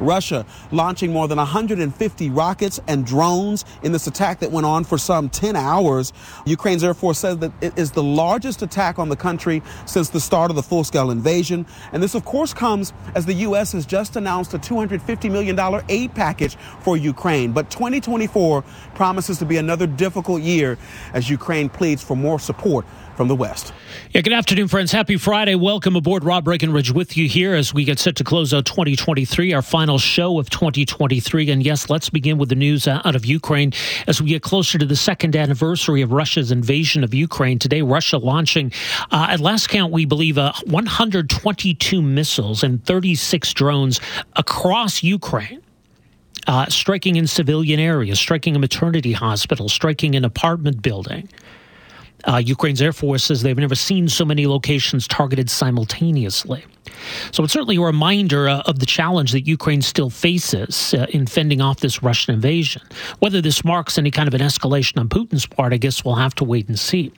Russia launching more than 150 rockets and drones in this attack that went on for some 10 hours. Ukraine's Air Force says that it is the largest attack on the country since the start of the full scale invasion. And this, of course, comes as the U.S. has just announced a $250 million aid package for Ukraine. But 2024 promises to be another difficult year as Ukraine pleads for more support from the West. Yeah, good afternoon, friends. Happy Friday. Welcome aboard. Rob Breckenridge with you here as we get set to close out 2023, our final show of 2023. And yes, let's begin with the news out of Ukraine as we get closer to the second anniversary of Russia's invasion of Ukraine. Today, Russia launching, uh, at last count, we believe, uh, 122 missiles and 36 drones across Ukraine. Uh, striking in civilian areas, striking a maternity hospital, striking an apartment building. Uh, Ukraine's Air Force says they've never seen so many locations targeted simultaneously. So it's certainly a reminder uh, of the challenge that Ukraine still faces uh, in fending off this Russian invasion. Whether this marks any kind of an escalation on Putin's part, I guess we'll have to wait and see.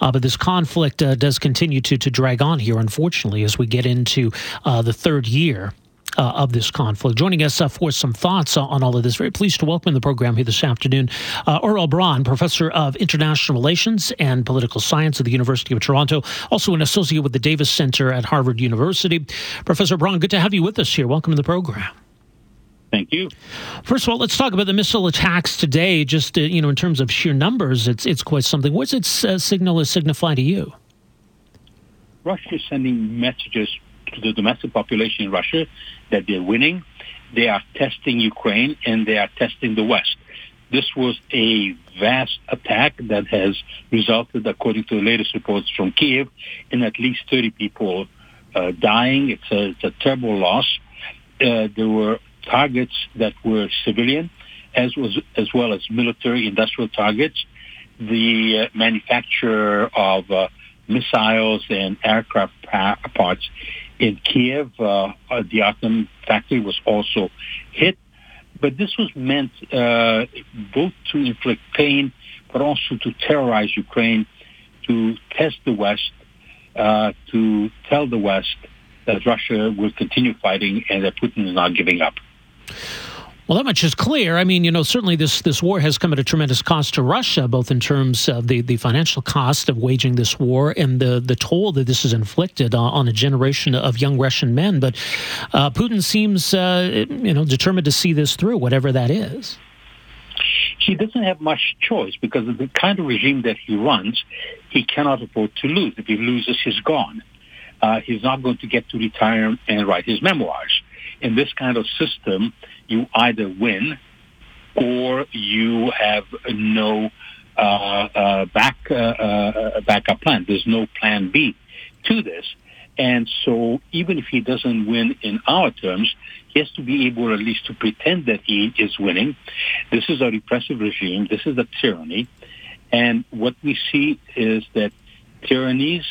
Uh, but this conflict uh, does continue to, to drag on here, unfortunately, as we get into uh, the third year uh, of this conflict. Joining us uh, for some thoughts on all of this, very pleased to welcome in the program here this afternoon, uh, Aurel Braun, professor of international relations and political science at the University of Toronto, also an associate with the Davis Center at Harvard University. Professor Braun, good to have you with us here. Welcome to the program. Thank you. First of all, let's talk about the missile attacks today. Just uh, you know, in terms of sheer numbers, it's it's quite something. What does its uh, signal signify to you? Russia is sending messages to the domestic population in Russia that they're winning. They are testing Ukraine and they are testing the West. This was a vast attack that has resulted, according to the latest reports from Kiev, in at least 30 people uh, dying. It's a, it's a, terrible loss. Uh, there were targets that were civilian, as was as well as military industrial targets. The uh, manufacturer of uh, missiles and aircraft pa- parts in Kiev, uh, uh, the Artem factory was also hit. But this was meant uh, both to inflict pain, but also to terrorize Ukraine, to test the West, uh, to tell the West that Russia will continue fighting and that Putin is not giving up. Well, that much is clear. I mean, you know, certainly this, this war has come at a tremendous cost to Russia, both in terms of the, the financial cost of waging this war and the, the toll that this has inflicted on, on a generation of young Russian men. But uh, Putin seems, uh, you know, determined to see this through, whatever that is. He doesn't have much choice because of the kind of regime that he runs, he cannot afford to lose. If he loses, he's gone. Uh, he's not going to get to retire and write his memoirs. In this kind of system, you either win or you have no uh, uh, back uh, uh, backup plan. There's no plan B to this. And so even if he doesn't win in our terms, he has to be able at least to pretend that he is winning. This is a repressive regime. This is a tyranny. And what we see is that tyrannies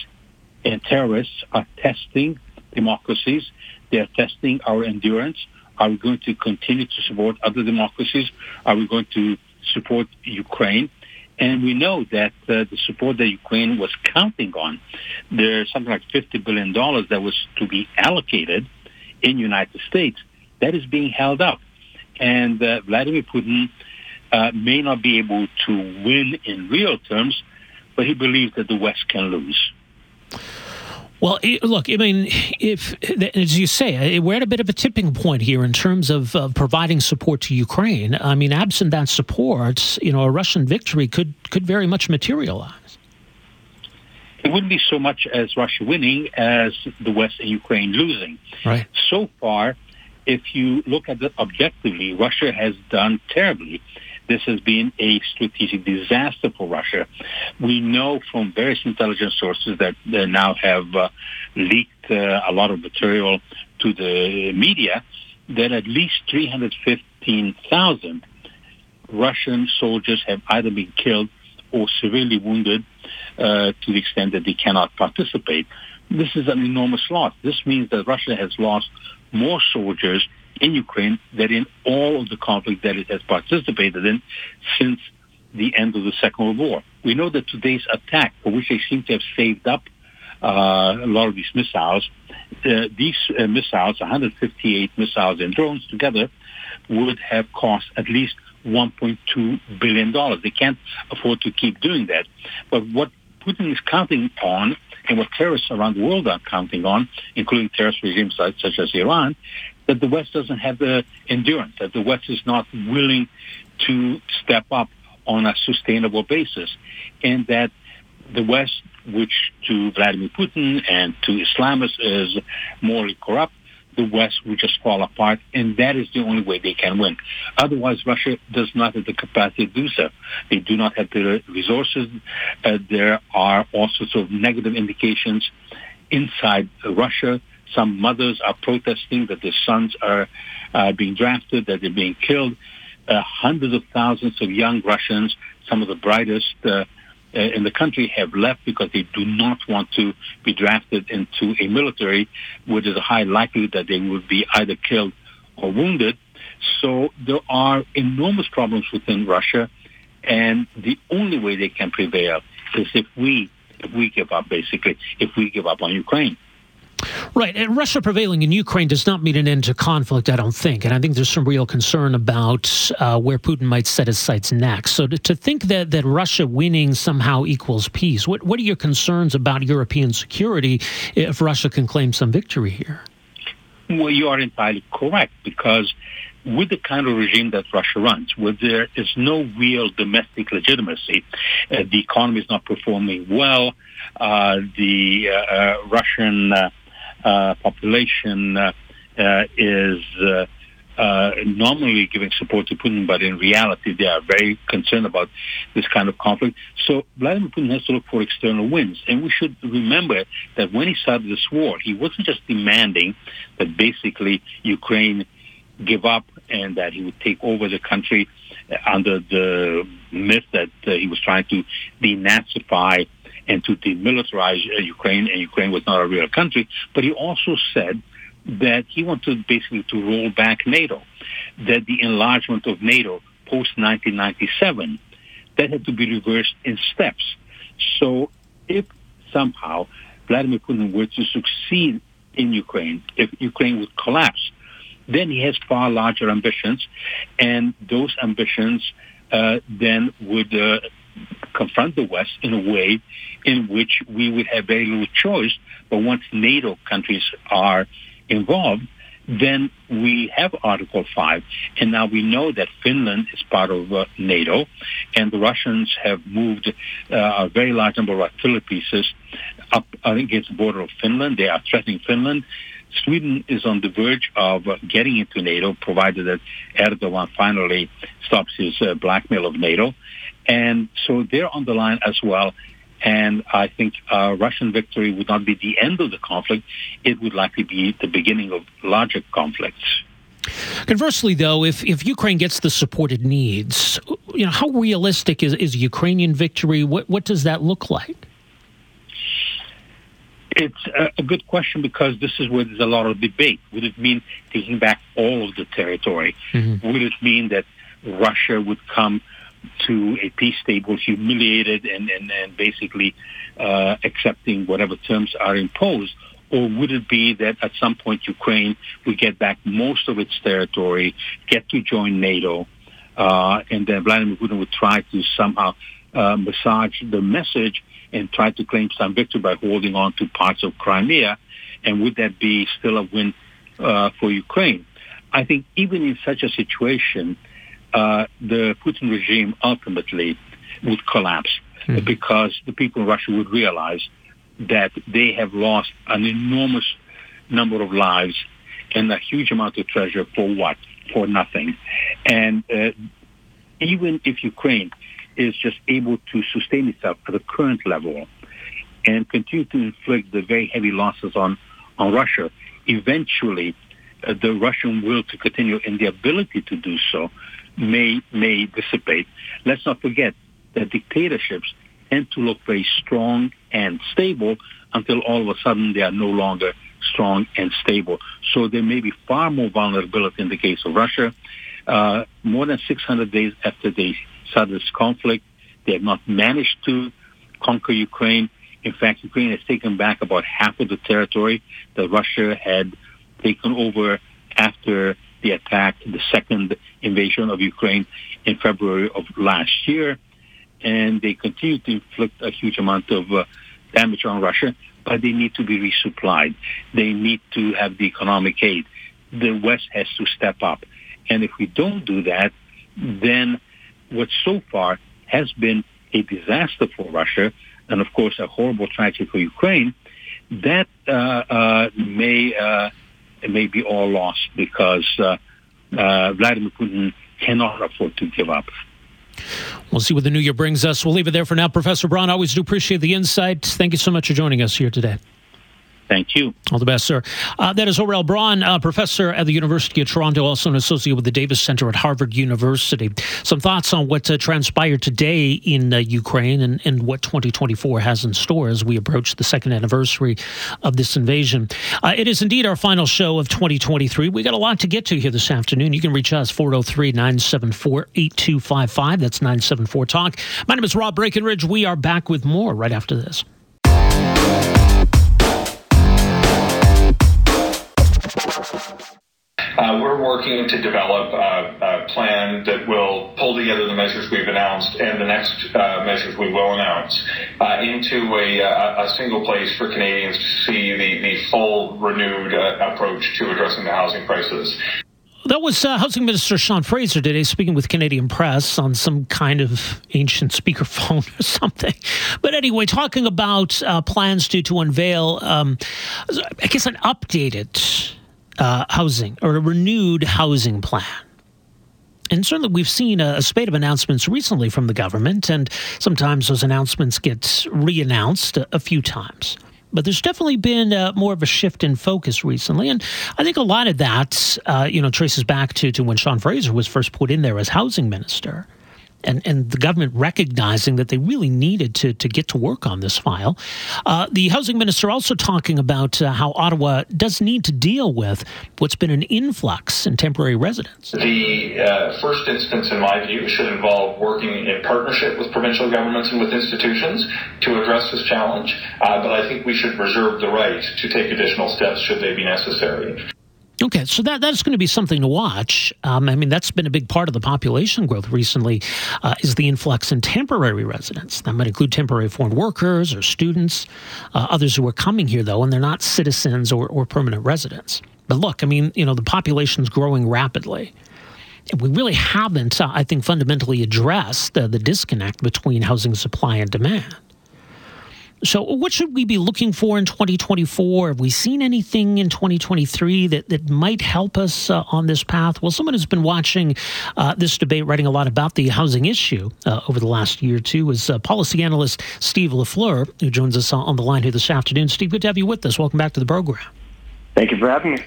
and terrorists are testing democracies. They are testing our endurance. Are we going to continue to support other democracies? Are we going to support Ukraine? And we know that uh, the support that Ukraine was counting on, there's something like $50 billion that was to be allocated in United States. That is being held up. And uh, Vladimir Putin uh, may not be able to win in real terms, but he believes that the West can lose. Well, look, I mean, if, as you say, uh, we're at a bit of a tipping point here in terms of uh, providing support to Ukraine. I mean, absent that support, you know, a Russian victory could, could very much materialize. It wouldn't be so much as Russia winning as the West and Ukraine losing. Right. So far, if you look at it objectively, Russia has done terribly this has been a strategic disaster for Russia. We know from various intelligence sources that they now have uh, leaked uh, a lot of material to the media that at least 315,000 Russian soldiers have either been killed or severely wounded uh, to the extent that they cannot participate. This is an enormous loss. This means that Russia has lost more soldiers in Ukraine than in all of the conflict that it has participated in since the end of the Second World War. We know that today's attack, for which they seem to have saved up uh, a lot of these missiles, uh, these uh, missiles, 158 missiles and drones together, would have cost at least 1.2 billion dollars. They can't afford to keep doing that. But what Putin is counting on, and what terrorists around the world are counting on, including terrorist regimes such as Iran, that the West doesn't have the endurance, that the West is not willing to step up on a sustainable basis, and that the West, which to Vladimir Putin and to Islamists is morally corrupt, the West will just fall apart, and that is the only way they can win. Otherwise, Russia does not have the capacity to do so. They do not have the resources. Uh, there are all sorts of negative indications inside Russia. Some mothers are protesting that their sons are uh, being drafted, that they're being killed. Uh, hundreds of thousands of young Russians, some of the brightest uh, uh, in the country have left because they do not want to be drafted into a military where there's a high likelihood that they would be either killed or wounded. So there are enormous problems within Russia, and the only way they can prevail is if we if we give up, basically, if we give up on Ukraine. Right. And Russia prevailing in Ukraine does not mean an end to conflict, I don't think. And I think there's some real concern about uh, where Putin might set his sights next. So to, to, think that, that Russia winning somehow equals peace, what, what are your concerns about European security if Russia can claim some victory here? Well, you are entirely correct because with the kind of regime that Russia runs, where there is no real domestic legitimacy, uh, the economy is not performing well, uh, the uh, uh Russian uh, population uh, uh, is normally giving support to Putin, but in reality, they are very concerned about this kind of conflict. So Vladimir Putin has to look for external wins. And we should remember that when he started this war, he wasn't just demanding that basically Ukraine give up and that he would take over the country under the myth that uh, he was trying to denazify and to demilitarize uh, Ukraine, and Ukraine was not a real country. But he also said that he wanted basically to roll back NATO, that the enlargement of NATO post 1997 that had to be reversed in steps. So if somehow Vladimir Putin were to succeed in Ukraine, if Ukraine would collapse, then he has far larger ambitions, and those ambitions uh, then would uh, confront the West in a way in which we would have very little choice. But once NATO countries are involved, then we have Article 5. And now we know that Finland is part of uh, NATO, and the Russians have moved uh, a very large number of artillery pieces up against the border of Finland. They are threatening Finland. Sweden is on the verge of uh, getting into NATO, provided that Erdogan finally stops his uh, blackmail of NATO. And so they're on the line as well. And I think uh, Russian victory would not be the end of the conflict. It would likely be the beginning of larger conflicts. Conversely, though, if, if Ukraine gets the support it needs, you know, how realistic is, is Ukrainian victory? What, what does that look like? It's a, a good question because this is where there's a lot of debate. Would it mean taking back all of the territory? Mm-hmm. Would it mean that Russia would come to a peace table humiliated and, and, and basically uh, accepting whatever terms are imposed? Or would it be that at some point Ukraine would get back most of its territory, get to join NATO, uh, and then Vladimir Putin would try to somehow uh, massage the message and try to claim some victory by holding on to parts of Crimea? And would that be still a win uh, for Ukraine? I think even in such a situation, uh, the Putin regime ultimately would collapse mm. because the people in Russia would realize that they have lost an enormous number of lives and a huge amount of treasure for what? For nothing. And uh, even if Ukraine is just able to sustain itself at the current level and continue to inflict the very heavy losses on, on Russia, eventually uh, the Russian will to continue and the ability to do so may may dissipate. Let's not forget that dictatorships tend to look very strong and stable until all of a sudden they are no longer strong and stable. So there may be far more vulnerability in the case of Russia. Uh, more than 600 days after they started this conflict, they have not managed to conquer Ukraine. In fact, Ukraine has taken back about half of the territory that Russia had taken over after the attack, the second invasion of Ukraine in February of last year. And they continue to inflict a huge amount of uh, damage on Russia, but they need to be resupplied. They need to have the economic aid. The West has to step up. And if we don't do that, then what so far has been a disaster for Russia, and of course a horrible tragedy for Ukraine, that uh, uh, may uh, may be all lost because uh, uh, Vladimir Putin cannot afford to give up. We'll see what the new year brings us. We'll leave it there for now. Professor Braun, always do appreciate the insight. Thank you so much for joining us here today. Thank you. All the best, sir. Uh, that is Aurel Braun, uh, professor at the University of Toronto, also an associate with the Davis Center at Harvard University. Some thoughts on what uh, transpired today in uh, Ukraine and, and what 2024 has in store as we approach the second anniversary of this invasion. Uh, it is indeed our final show of 2023. We got a lot to get to here this afternoon. You can reach us 403 974 8255. That's 974 Talk. My name is Rob Breckenridge. We are back with more right after this. Working to develop a, a, plan that will pull together the measures we've announced and the next uh, measures we will announce uh, into a, a, single place for Canadians to see the, the full renewed uh, approach to addressing the housing crisis. That was uh, Housing Minister Sean Fraser today speaking with Canadian Press on some kind of ancient speakerphone or something. But anyway, talking about uh, plans to, to unveil, um, I guess, an updated uh, housing or a renewed housing plan. And certainly, we've seen a, a, spate of announcements recently from the government, and sometimes those announcements get re announced a, a, few times. But there's definitely been uh, more of a shift in focus recently, and I think a lot of that, uh, you know, traces back to, to when Sean Fraser was first put in there as housing minister and, and the government recognizing that they really needed to, to get to work on this file. Uh, the housing minister also talking about uh, how Ottawa does need to deal with what's been an influx in temporary residents. The uh, first instance, in my view, should involve working in partnership with provincial governments and with institutions to address this challenge. Uh, but I think we should reserve the right to take additional steps should they be necessary. Okay, so that that's going to be something to watch. Um, I mean, that's been a big part of the population growth recently, uh, is the influx in temporary residents. That might include temporary foreign workers or students, uh, others who are coming here though, and they're not citizens or, or permanent residents. But look, I mean, you know, the population's growing rapidly. We really haven't, uh, I think, fundamentally addressed the disconnect between housing supply and demand. So, what should we be looking for in 2024? Have we seen anything in 2023 that, that might help us uh, on this path? Well, someone who's been watching uh, this debate, writing a lot about the housing issue uh, over the last year or two, is uh, policy analyst Steve Lafleur, who joins us on the line here this afternoon. Steve, good to have you with us. Welcome back to the program. Thank you for having me.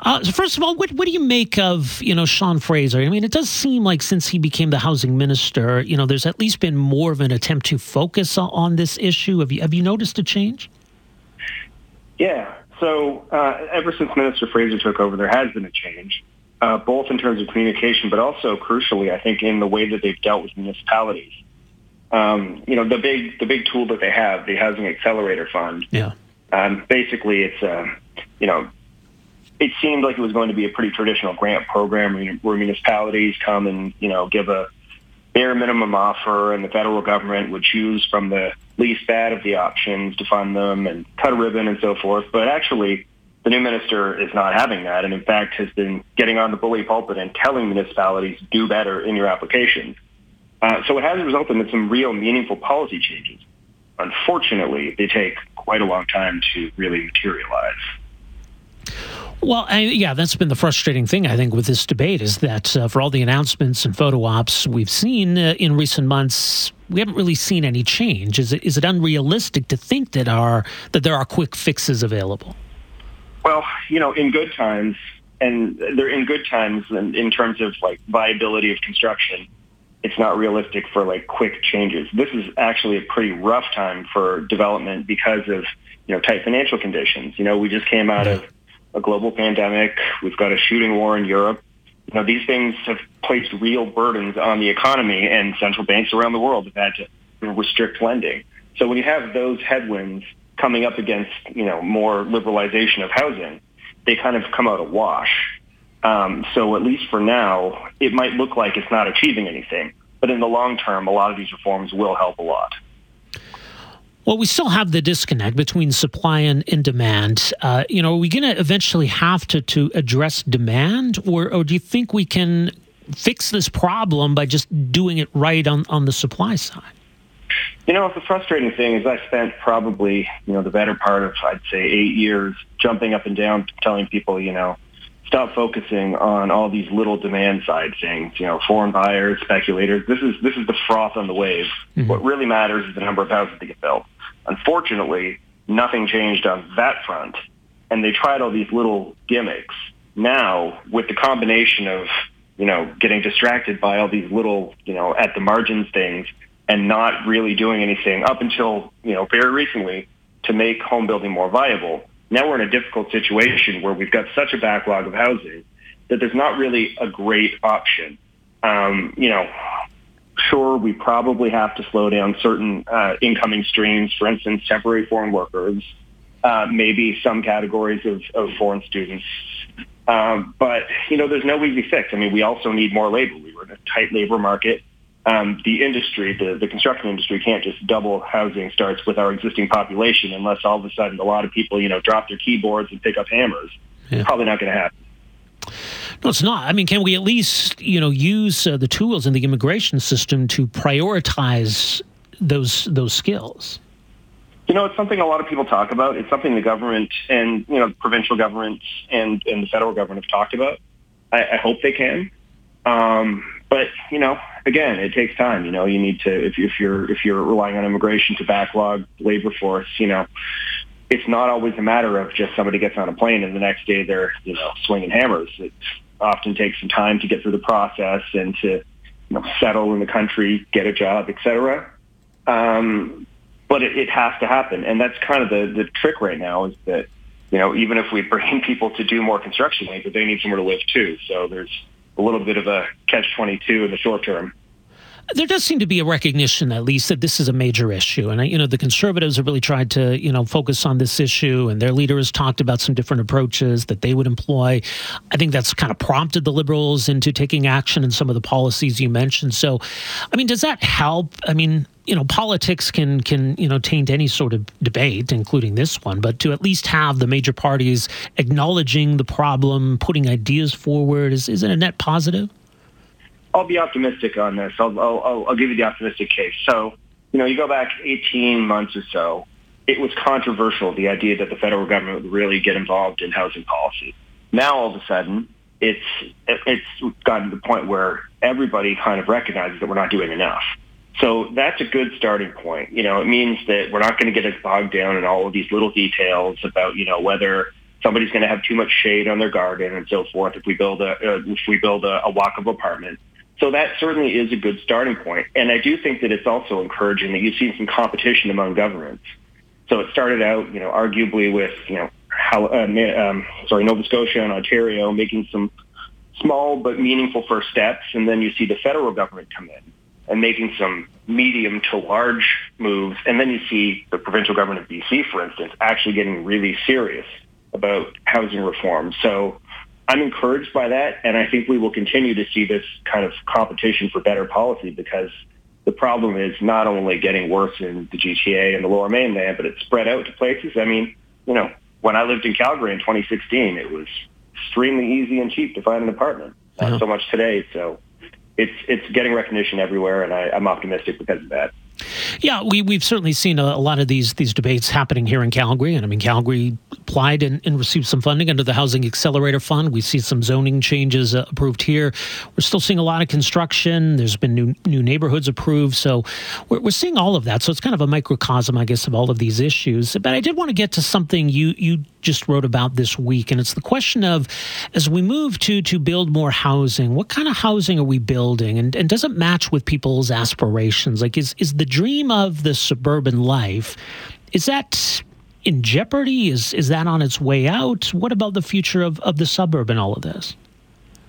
Uh, so first of all, what, what do you make of you know Sean Fraser? I mean, it does seem like since he became the housing minister, you know, there's at least been more of an attempt to focus on this issue. Have you have you noticed a change? Yeah. So uh, ever since Minister Fraser took over, there has been a change, uh, both in terms of communication, but also crucially, I think, in the way that they've dealt with municipalities. Um, you know, the big the big tool that they have, the Housing Accelerator Fund. Yeah. Um, basically, it's uh, you know it seemed like it was going to be a pretty traditional grant program where municipalities come and, you know, give a bare minimum offer and the federal government would choose from the least bad of the options to fund them and cut a ribbon and so forth. But actually, the new minister is not having that and in fact has been getting on the bully pulpit and telling municipalities do better in your applications. Uh, so it has resulted in some real meaningful policy changes. Unfortunately, they take quite a long time to really materialize. Well, I, yeah, that's been the frustrating thing, I think, with this debate is that uh, for all the announcements and photo ops we've seen uh, in recent months, we haven't really seen any change. Is it, is it unrealistic to think that, are, that there are quick fixes available? Well, you know, in good times, and they're in good times in, in terms of like viability of construction. It's not realistic for like quick changes. This is actually a pretty rough time for development because of you know tight financial conditions. You know, we just came out of a global pandemic. We've got a shooting war in Europe. You know, these things have placed real burdens on the economy, and central banks around the world have had to restrict lending. So when you have those headwinds coming up against, you know, more liberalization of housing, they kind of come out a wash. Um, so at least for now, it might look like it's not achieving anything, but in the long term, a lot of these reforms will help a lot. Well, we still have the disconnect between supply and, and demand. Uh, you know, are we going to eventually have to, to address demand, or, or do you think we can fix this problem by just doing it right on, on the supply side? You know, the frustrating thing is I spent probably, you know, the better part of, I'd say, eight years jumping up and down telling people, you know, stop focusing on all these little demand side things, you know, foreign buyers, speculators. This is this is the froth on the wave. Mm-hmm. What really matters is the number of houses that get built. Unfortunately, nothing changed on that front. And they tried all these little gimmicks. Now, with the combination of, you know, getting distracted by all these little, you know, at the margins things and not really doing anything up until, you know, very recently to make home building more viable. Now we're in a difficult situation where we've got such a backlog of housing that there's not really a great option. Um, you know, sure, we probably have to slow down certain uh, incoming streams, for instance, temporary foreign workers, uh, maybe some categories of, of foreign students. Um, but, you know, there's no easy fix. I mean, we also need more labor. We were in a tight labor market. Um, the industry, the, the construction industry can't just double housing starts with our existing population unless all of a sudden a lot of people, you know, drop their keyboards and pick up hammers. Yeah. Probably not going to happen. No, it's not. I mean, can we at least, you know, use uh, the tools in the immigration system to prioritize those those skills? You know, it's something a lot of people talk about. It's something the government and you know, provincial governments and and the federal government have talked about. I, I hope they can. Um, but you know, again, it takes time. You know, you need to if, if you're if you're relying on immigration to backlog labor force, you know, it's not always a matter of just somebody gets on a plane and the next day they're you know swinging hammers. It often takes some time to get through the process and to you know, settle in the country, get a job, etc. Um, but it, it has to happen, and that's kind of the the trick right now is that you know even if we bring people to do more construction labor, they need somewhere to live too. So there's a little bit of a catch twenty two in the short term there does seem to be a recognition, at least, that this is a major issue. And, you know, the conservatives have really tried to, you know, focus on this issue, and their leader has talked about some different approaches that they would employ. I think that's kind of prompted the liberals into taking action in some of the policies you mentioned. So, I mean, does that help? I mean, you know, politics can can you know taint any sort of debate, including this one. But to at least have the major parties acknowledging the problem, putting ideas forward, is is it a net positive? I'll be optimistic on this. I'll, I'll, I'll give you the optimistic case. So, you know, you go back 18 months or so, it was controversial, the idea that the federal government would really get involved in housing policy. Now, all of a sudden, it's, it's gotten to the point where everybody kind of recognizes that we're not doing enough. So that's a good starting point. You know, it means that we're not going to get bogged down in all of these little details about, you know, whether somebody's going to have too much shade on their garden and so forth if we build a, uh, if we build a, a walk-up apartment. So that certainly is a good starting point. And I do think that it's also encouraging that you've seen some competition among governments. So it started out, you know, arguably with, you know, how, uh, um, sorry, Nova Scotia and Ontario making some small but meaningful first steps. And then you see the federal government come in and making some medium to large moves. And then you see the provincial government of BC, for instance, actually getting really serious about housing reform. So I'm encouraged by that, and I think we will continue to see this kind of competition for better policy because the problem is not only getting worse in the GTA and the Lower Mainland, but it's spread out to places. I mean, you know, when I lived in Calgary in 2016, it was extremely easy and cheap to find an apartment. Not so much today. So it's it's getting recognition everywhere, and I, I'm optimistic because of that. Yeah, we, we've certainly seen a, a, lot of these these debates happening here in Calgary. And I mean, Calgary applied and, and received some funding under the Housing Accelerator Fund. We see some zoning changes uh, approved here. We're still seeing a lot of construction. There's been new new neighborhoods approved. So we're, we're seeing all of that. So it's kind of a microcosm, I guess, of all of these issues. But I did want to get to something you you just wrote about this week, and it's the question of as we move to to build more housing, what kind of housing are we building, and and does it match with people's aspirations? Like, is is the dream of the suburban life is that in jeopardy? Is is that on its way out? What about the future of, of the suburb and all of this?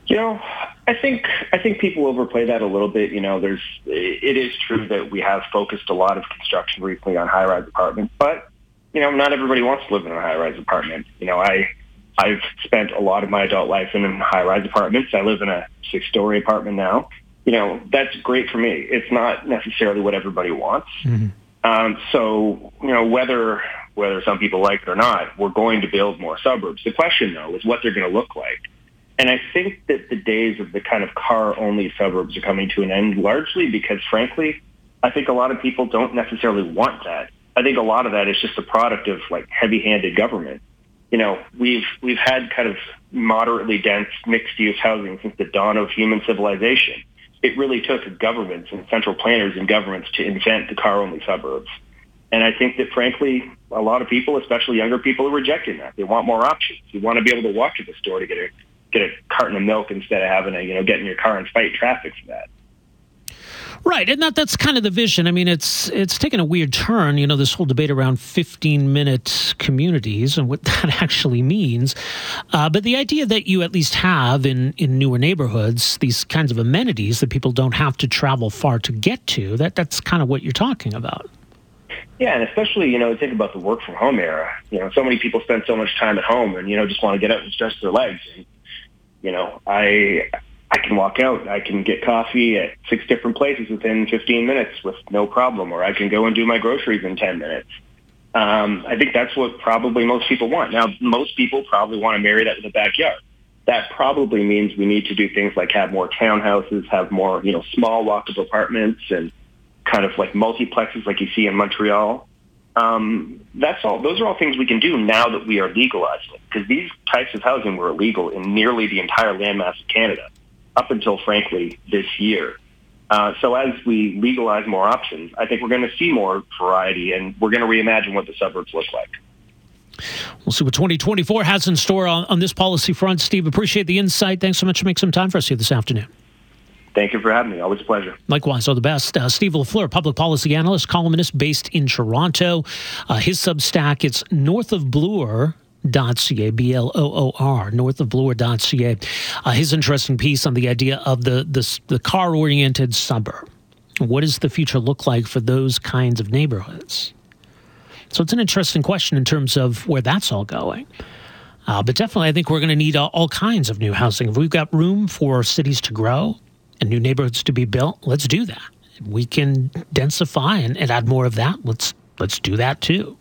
You know, I think I think people overplay that a little bit. You know, there's it is true that we have focused a lot of construction recently on high-rise apartments, but you know, not everybody wants to live in a high-rise apartment. You know, I I've spent a lot of my adult life in high-rise apartments. I live in a six-story apartment now. You know, that's great for me. It's not necessarily what everybody wants. Mm-hmm. Um, so, you know, whether whether some people like it or not, we're going to build more suburbs. The question, though, is what they're going to look like. And I think that the days of the kind of car-only suburbs are coming to an end largely because, frankly, I think a lot of people don't necessarily want that. I think a lot of that is just a product of like heavy-handed government. You know, we've we've had kind of moderately dense mixed-use housing since the dawn of human civilization. It really took governments and central planners and governments to invent the car-only suburbs. And I think that, frankly, a lot of people, especially younger people, are rejecting that. They want more options. You want to be able to walk to the store to get a get a carton of milk instead of having to, you know, get in your car and fight traffic for that. Right, and that that's kind of the vision. I mean, it's it's taken a weird turn, you know, this whole debate around 15 minute communities and what that actually means. Uh, but the idea that you at least have in in newer neighborhoods these kinds of amenities that people don't have to travel far to get to, that that's kind of what you're talking about. Yeah, and especially, you know, think about the work from home era. You know, so many people spend so much time at home and, you know, just want to get up and stretch their legs. And, you know, I I can walk out. I can get coffee at six different places within 15 minutes with no problem, or I can go and do my groceries in 10 minutes. Um, I think that's what probably most people want. Now, most people probably want to marry that to the backyard. That probably means we need to do things like have more townhouses, have more, you know, small walkable apartments and kind of like multiplexes like you see in Montreal. Um, that's all. Those are all things we can do now that we are legalizing because these types of housing were illegal in nearly the entire landmass of Canada up until, frankly, this year. Uh, so as we legalize more options, I think we're going to see more variety, and we're going to reimagine what the suburbs look like. We'll see what 2024 has in store on, on this policy front. Steve, appreciate the insight. Thanks so much for making some time for us here this afternoon. Thank you for having me. Always a pleasure. Likewise, all the best. Uh, Steve Lafleur, public policy analyst, columnist based in Toronto. Uh, his Substack, it's north of Bloor Ca, B L O O R, north of Bloor.ca. Uh, his interesting piece on the idea of the, the, the car oriented suburb. What does the future look like for those kinds of neighborhoods? So it's an interesting question in terms of where that's all going. Uh, but definitely, I think we're going to need all, all kinds of new housing. If we've got room for cities to grow and new neighborhoods to be built, let's do that. We can densify and, and add more of that. Let's let's do that too.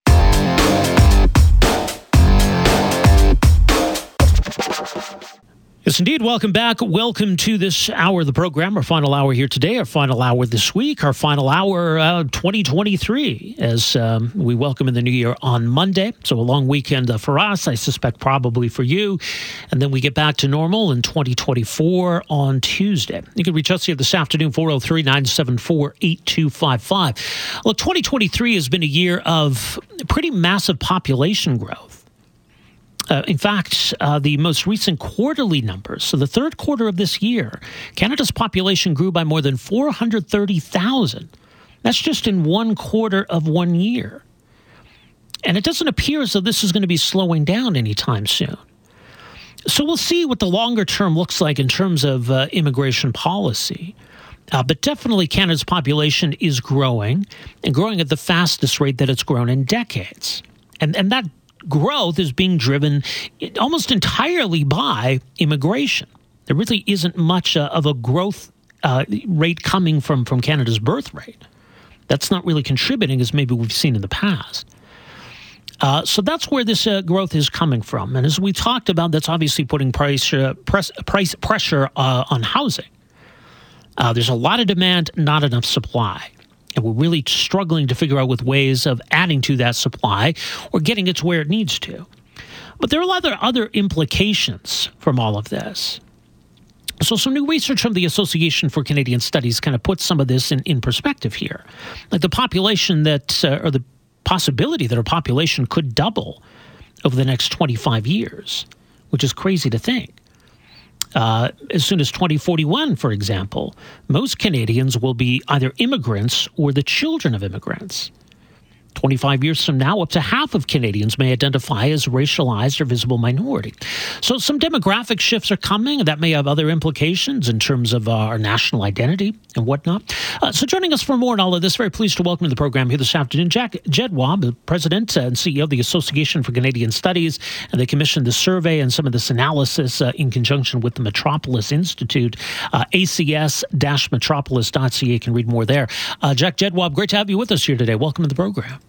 Yes, indeed. Welcome back. Welcome to this hour of the program, our final hour here today, our final hour this week, our final hour uh, 2023, as um, we welcome in the new year on Monday. So a long weekend uh, for us, I suspect probably for you. And then we get back to normal in 2024 on Tuesday. You can reach us here this afternoon, 403 974 8255. Look, 2023 has been a year of pretty massive population growth. Uh, in fact, uh, the most recent quarterly numbers, so the third quarter of this year, Canada's population grew by more than 430,000. That's just in one quarter of one year. And it doesn't appear as though this is going to be slowing down anytime soon. So we'll see what the longer term looks like in terms of uh, immigration policy. Uh, but definitely, Canada's population is growing and growing at the fastest rate that it's grown in decades. And, and that growth is being driven almost entirely by immigration. There really isn't much uh, of a growth uh, rate coming from, from Canada's birth rate. That's not really contributing as maybe we've seen in the past. Uh, so that's where this uh, growth is coming from. And as we talked about, that's obviously putting price, uh, press, price pressure uh, on housing. Uh, there's a lot of demand, not enough supply. And we're really struggling to figure out with ways of adding to that supply or getting it to where it needs to. But there are a lot of other implications from all of this. So, some new research from the Association for Canadian Studies kind of puts some of this in, in perspective here. Like the population that, uh, or the possibility that our population could double over the next 25 years, which is crazy to think. Uh, as soon as 2041, for example, most Canadians will be either immigrants or the children of immigrants. 25 years from now, up to half of Canadians may identify as racialized or visible minority. So, some demographic shifts are coming, that may have other implications in terms of uh, our national identity and whatnot. Uh, so, joining us for more on all of this, very pleased to welcome to the program here this afternoon, Jack Jedwab, the president and CEO of the Association for Canadian Studies, and they commissioned the survey and some of this analysis uh, in conjunction with the Metropolis Institute. Uh, ACS-metropolis.ca. You can read more there. Uh, Jack Jedwab, great to have you with us here today. Welcome to the program.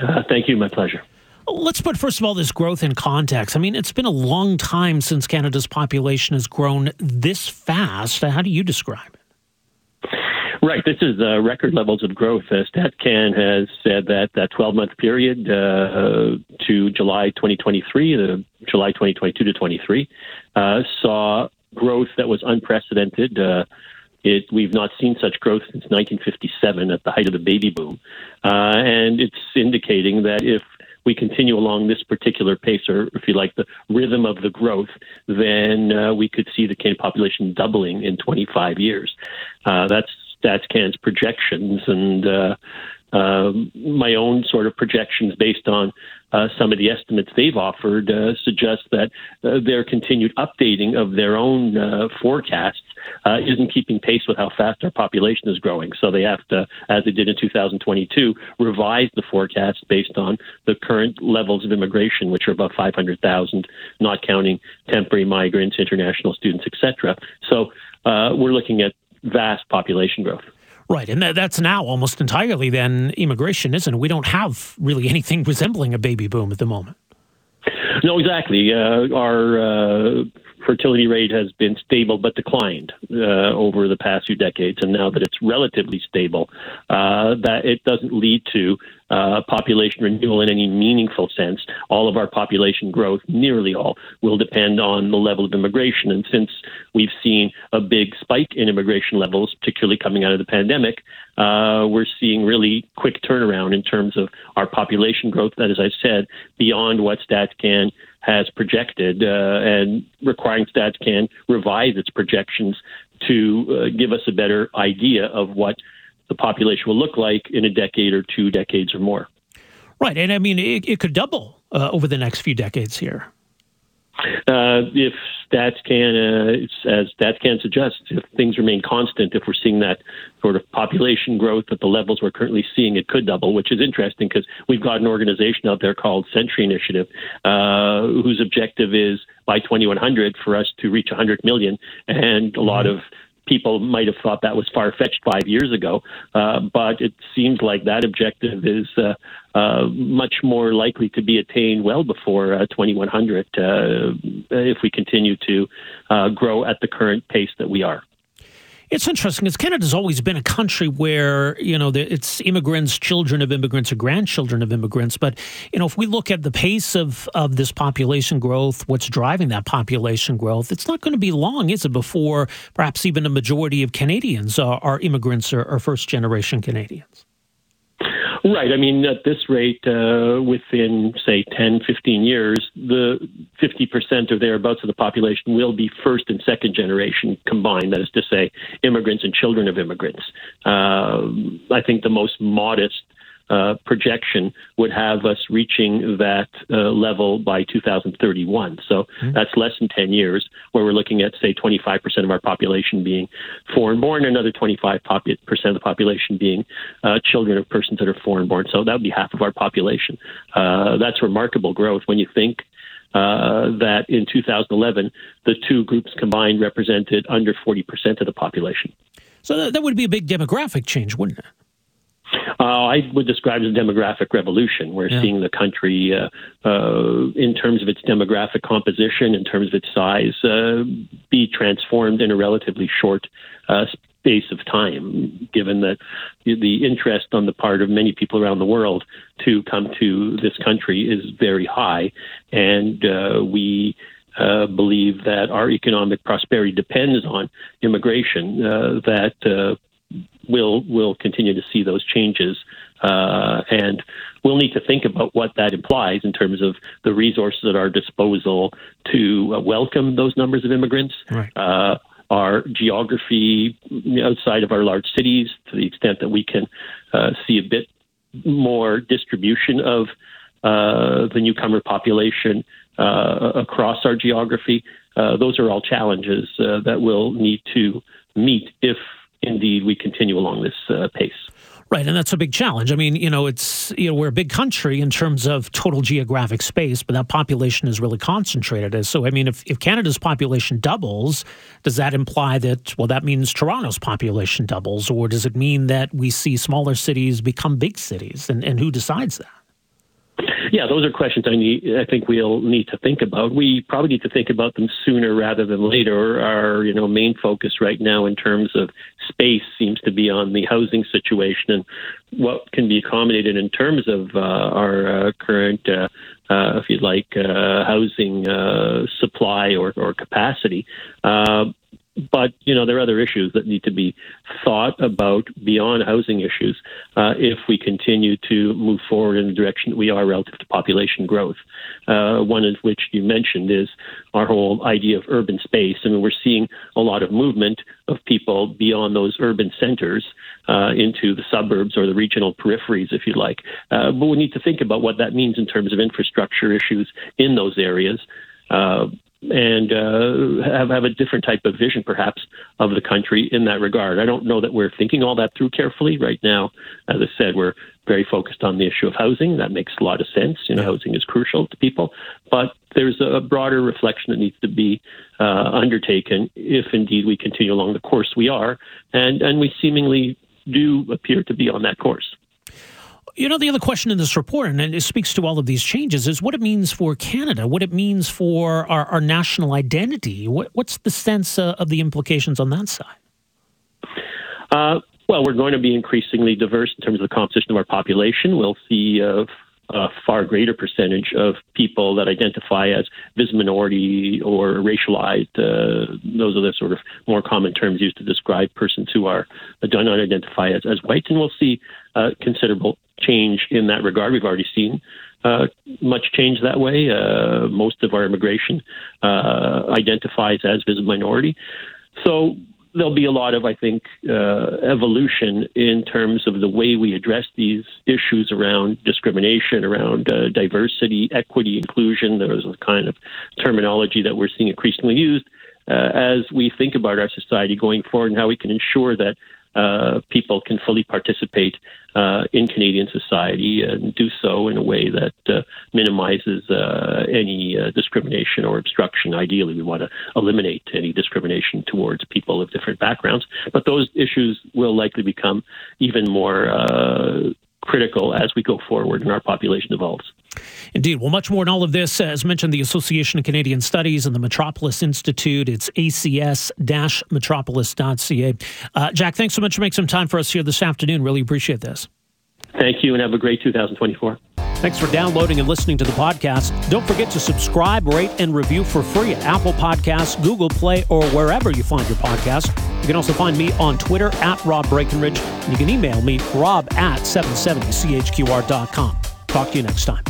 Uh, thank you. My pleasure. Let's put, first of all, this growth in context. I mean, it's been a long time since Canada's population has grown this fast. How do you describe it? Right. This is uh, record levels of growth. Uh, StatCan has said that that 12 month period uh, to July 2023, the July 2022 to 23, uh, saw growth that was unprecedented. It, we've not seen such growth since 1957 at the height of the baby boom. Uh, and it's indicating that if we continue along this particular pace, or if you like, the rhythm of the growth, then uh, we could see the Canadian population doubling in 25 years. Uh, that's StatsCan's projections, and uh, uh, my own sort of projections based on uh, some of the estimates they've offered uh, suggest that uh, their continued updating of their own forecasts uh, isn't keeping pace with how fast our population is growing. So they have to, as they did in 2022, revise the forecast based on the current levels of immigration, which are about 500,000, not counting temporary migrants, international students, etc. So we're looking at vast population growth. Right, and that's now almost entirely then immigration, isn't it? We don't have really anything resembling a baby boom at the moment. No, exactly. Uh, our uh, fertility rate has been stable but declined uh, over the past few decades, and now that it's relatively stable, uh, that it doesn't lead to uh, population renewal in any meaningful sense. All of our population growth, nearly all, will depend on the level of immigration. And since we've seen a big spike in immigration levels, particularly coming out of the pandemic, uh, we're seeing really quick turnaround in terms of our population growth. That, as I said, beyond what StatsCan has projected, uh, and requiring StatsCan revise its projections to uh, give us a better idea of what the population will look like in a decade or two decades or more. Right, and I mean it, it could double uh, over the next few decades here. Uh, if StatsCan, uh, as StatsCan suggests, if things remain constant, if we're seeing that sort of population growth at the levels we're currently seeing, it could double, which is interesting because we've got an organization out there called Century Initiative, uh, whose objective is by 2100 for us to reach 100 million, and a lot mm-hmm. of people might have thought that was far fetched five years ago, uh, but it seems like that objective is uh, uh, much more likely to be attained well before uh, 2100 uh, if we continue to uh, grow at the current pace that we are. It's interesting because Canada's always been a country where you know it's immigrants, children of immigrants, or grandchildren of immigrants. But you know, if we look at the pace of of this population growth, what's driving that population growth, it's not going to be long, is it, before perhaps even a majority of Canadians are, are immigrants or, or first generation Canadians? Right. I mean, at this rate, uh, within, say, 10, 15 years, the 50% or thereabouts of the population will be first and second generation combined. That is to say, immigrants and children of immigrants. Uh, I think the most modest uh, projection would have us reaching that uh, level by 2031. So mm-hmm. that's less than 10 years, where we're looking at, say, 25% of our population being foreign born, another 25% of the population being uh, children of persons that are foreign born. So that would be half of our population. Uh, that's remarkable growth when you think. Uh, that in 2011, the two groups combined represented under 40% of the population. So that, that would be a big demographic change, wouldn't it? Uh, I would describe it as a demographic revolution. We're yeah. seeing the country, uh, uh, in terms of its demographic composition, in terms of its size, uh, be transformed in a relatively short uh, space of time, given that the interest on the part of many people around the world to come to this country is very high. And uh, we uh, believe that our economic prosperity depends on immigration, uh, that uh, we'll, we'll continue to see those changes. Uh, and we'll need to think about what that implies in terms of the resources at our disposal to uh, welcome those numbers of immigrants. Right. Uh, our geography outside of our large cities, to the extent that we can uh, see a bit more distribution of uh, the newcomer population uh, across our geography. Uh, those are all challenges uh, that we'll need to meet if indeed we continue along this uh, pace. Right, and that's a big challenge. I mean, you know, it's you know we're a big country in terms of total geographic space, but that population is really concentrated. So, I mean, if, if Canada's population doubles, does that imply that well, that means Toronto's population doubles, or does it mean that we see smaller cities become big cities, and, and who decides that? Yeah, those are questions I need. I think we'll need to think about. We probably need to think about them sooner rather than later. Our you know main focus right now in terms of space seems to be on the housing situation and what can be accommodated in terms of uh, our uh, current, uh, uh if you'd like, uh, housing uh, supply or, or capacity you know there are other issues that need to be thought about beyond housing issues uh, if we continue to move forward in the direction that we are relative to population growth. Uh, one of which you mentioned is our whole idea of urban space. I mean, we're seeing a lot of movement of people beyond those urban centers uh, into the suburbs or the regional peripheries, if you like. Uh, but we need to think about what that means in terms of infrastructure issues in those areas. Uh, and uh, have have a different type of vision, perhaps, of the country in that regard. I don't know that we're thinking all that through carefully right now. As I said, we're very focused on the issue of housing. That makes a lot of sense. You know, housing is crucial to people, but there's a broader reflection that needs to be uh, undertaken if indeed we continue along the course we are, and and we seemingly do appear to be on that course. You know, the other question in this report, and it speaks to all of these changes, is what it means for Canada, what it means for our, our national identity. What, what's the sense uh, of the implications on that side? Uh, well, we're going to be increasingly diverse in terms of the composition of our population. We'll see uh, a far greater percentage of people that identify as vis minority or racialized. Uh, those are the sort of more common terms used to describe persons who are do not identify as, as white. And we'll see uh, considerable change in that regard. We've already seen uh, much change that way. Uh, most of our immigration uh, identifies as vis minority. So there'll be a lot of, I think, uh, evolution in terms of the way we address these issues around discrimination, around uh, diversity, equity, inclusion. There's a kind of terminology that we're seeing increasingly used uh, as we think about our society going forward and how we can ensure that uh, people can fully participate uh, in Canadian society and do so in a way that uh, minimizes uh, any uh, discrimination or obstruction. Ideally, we want to eliminate any discrimination towards people of different backgrounds, but those issues will likely become even more critical as we go forward and our population evolves. Indeed. Well, much more on all of this. As mentioned, the Association of Canadian Studies and the Metropolis Institute. It's acs-metropolis.ca. Uh, Jack, thanks so much for making some time for us here this afternoon. Really appreciate this. Thank you, and have a great 2024. Thanks for downloading and listening to the podcast. Don't forget to subscribe, rate, and review for free at Apple Podcasts, Google Play, or wherever you find your podcast. You can also find me on Twitter at Rob Breckenridge, and you can email me, rob at 770chqr.com. Talk to you next time.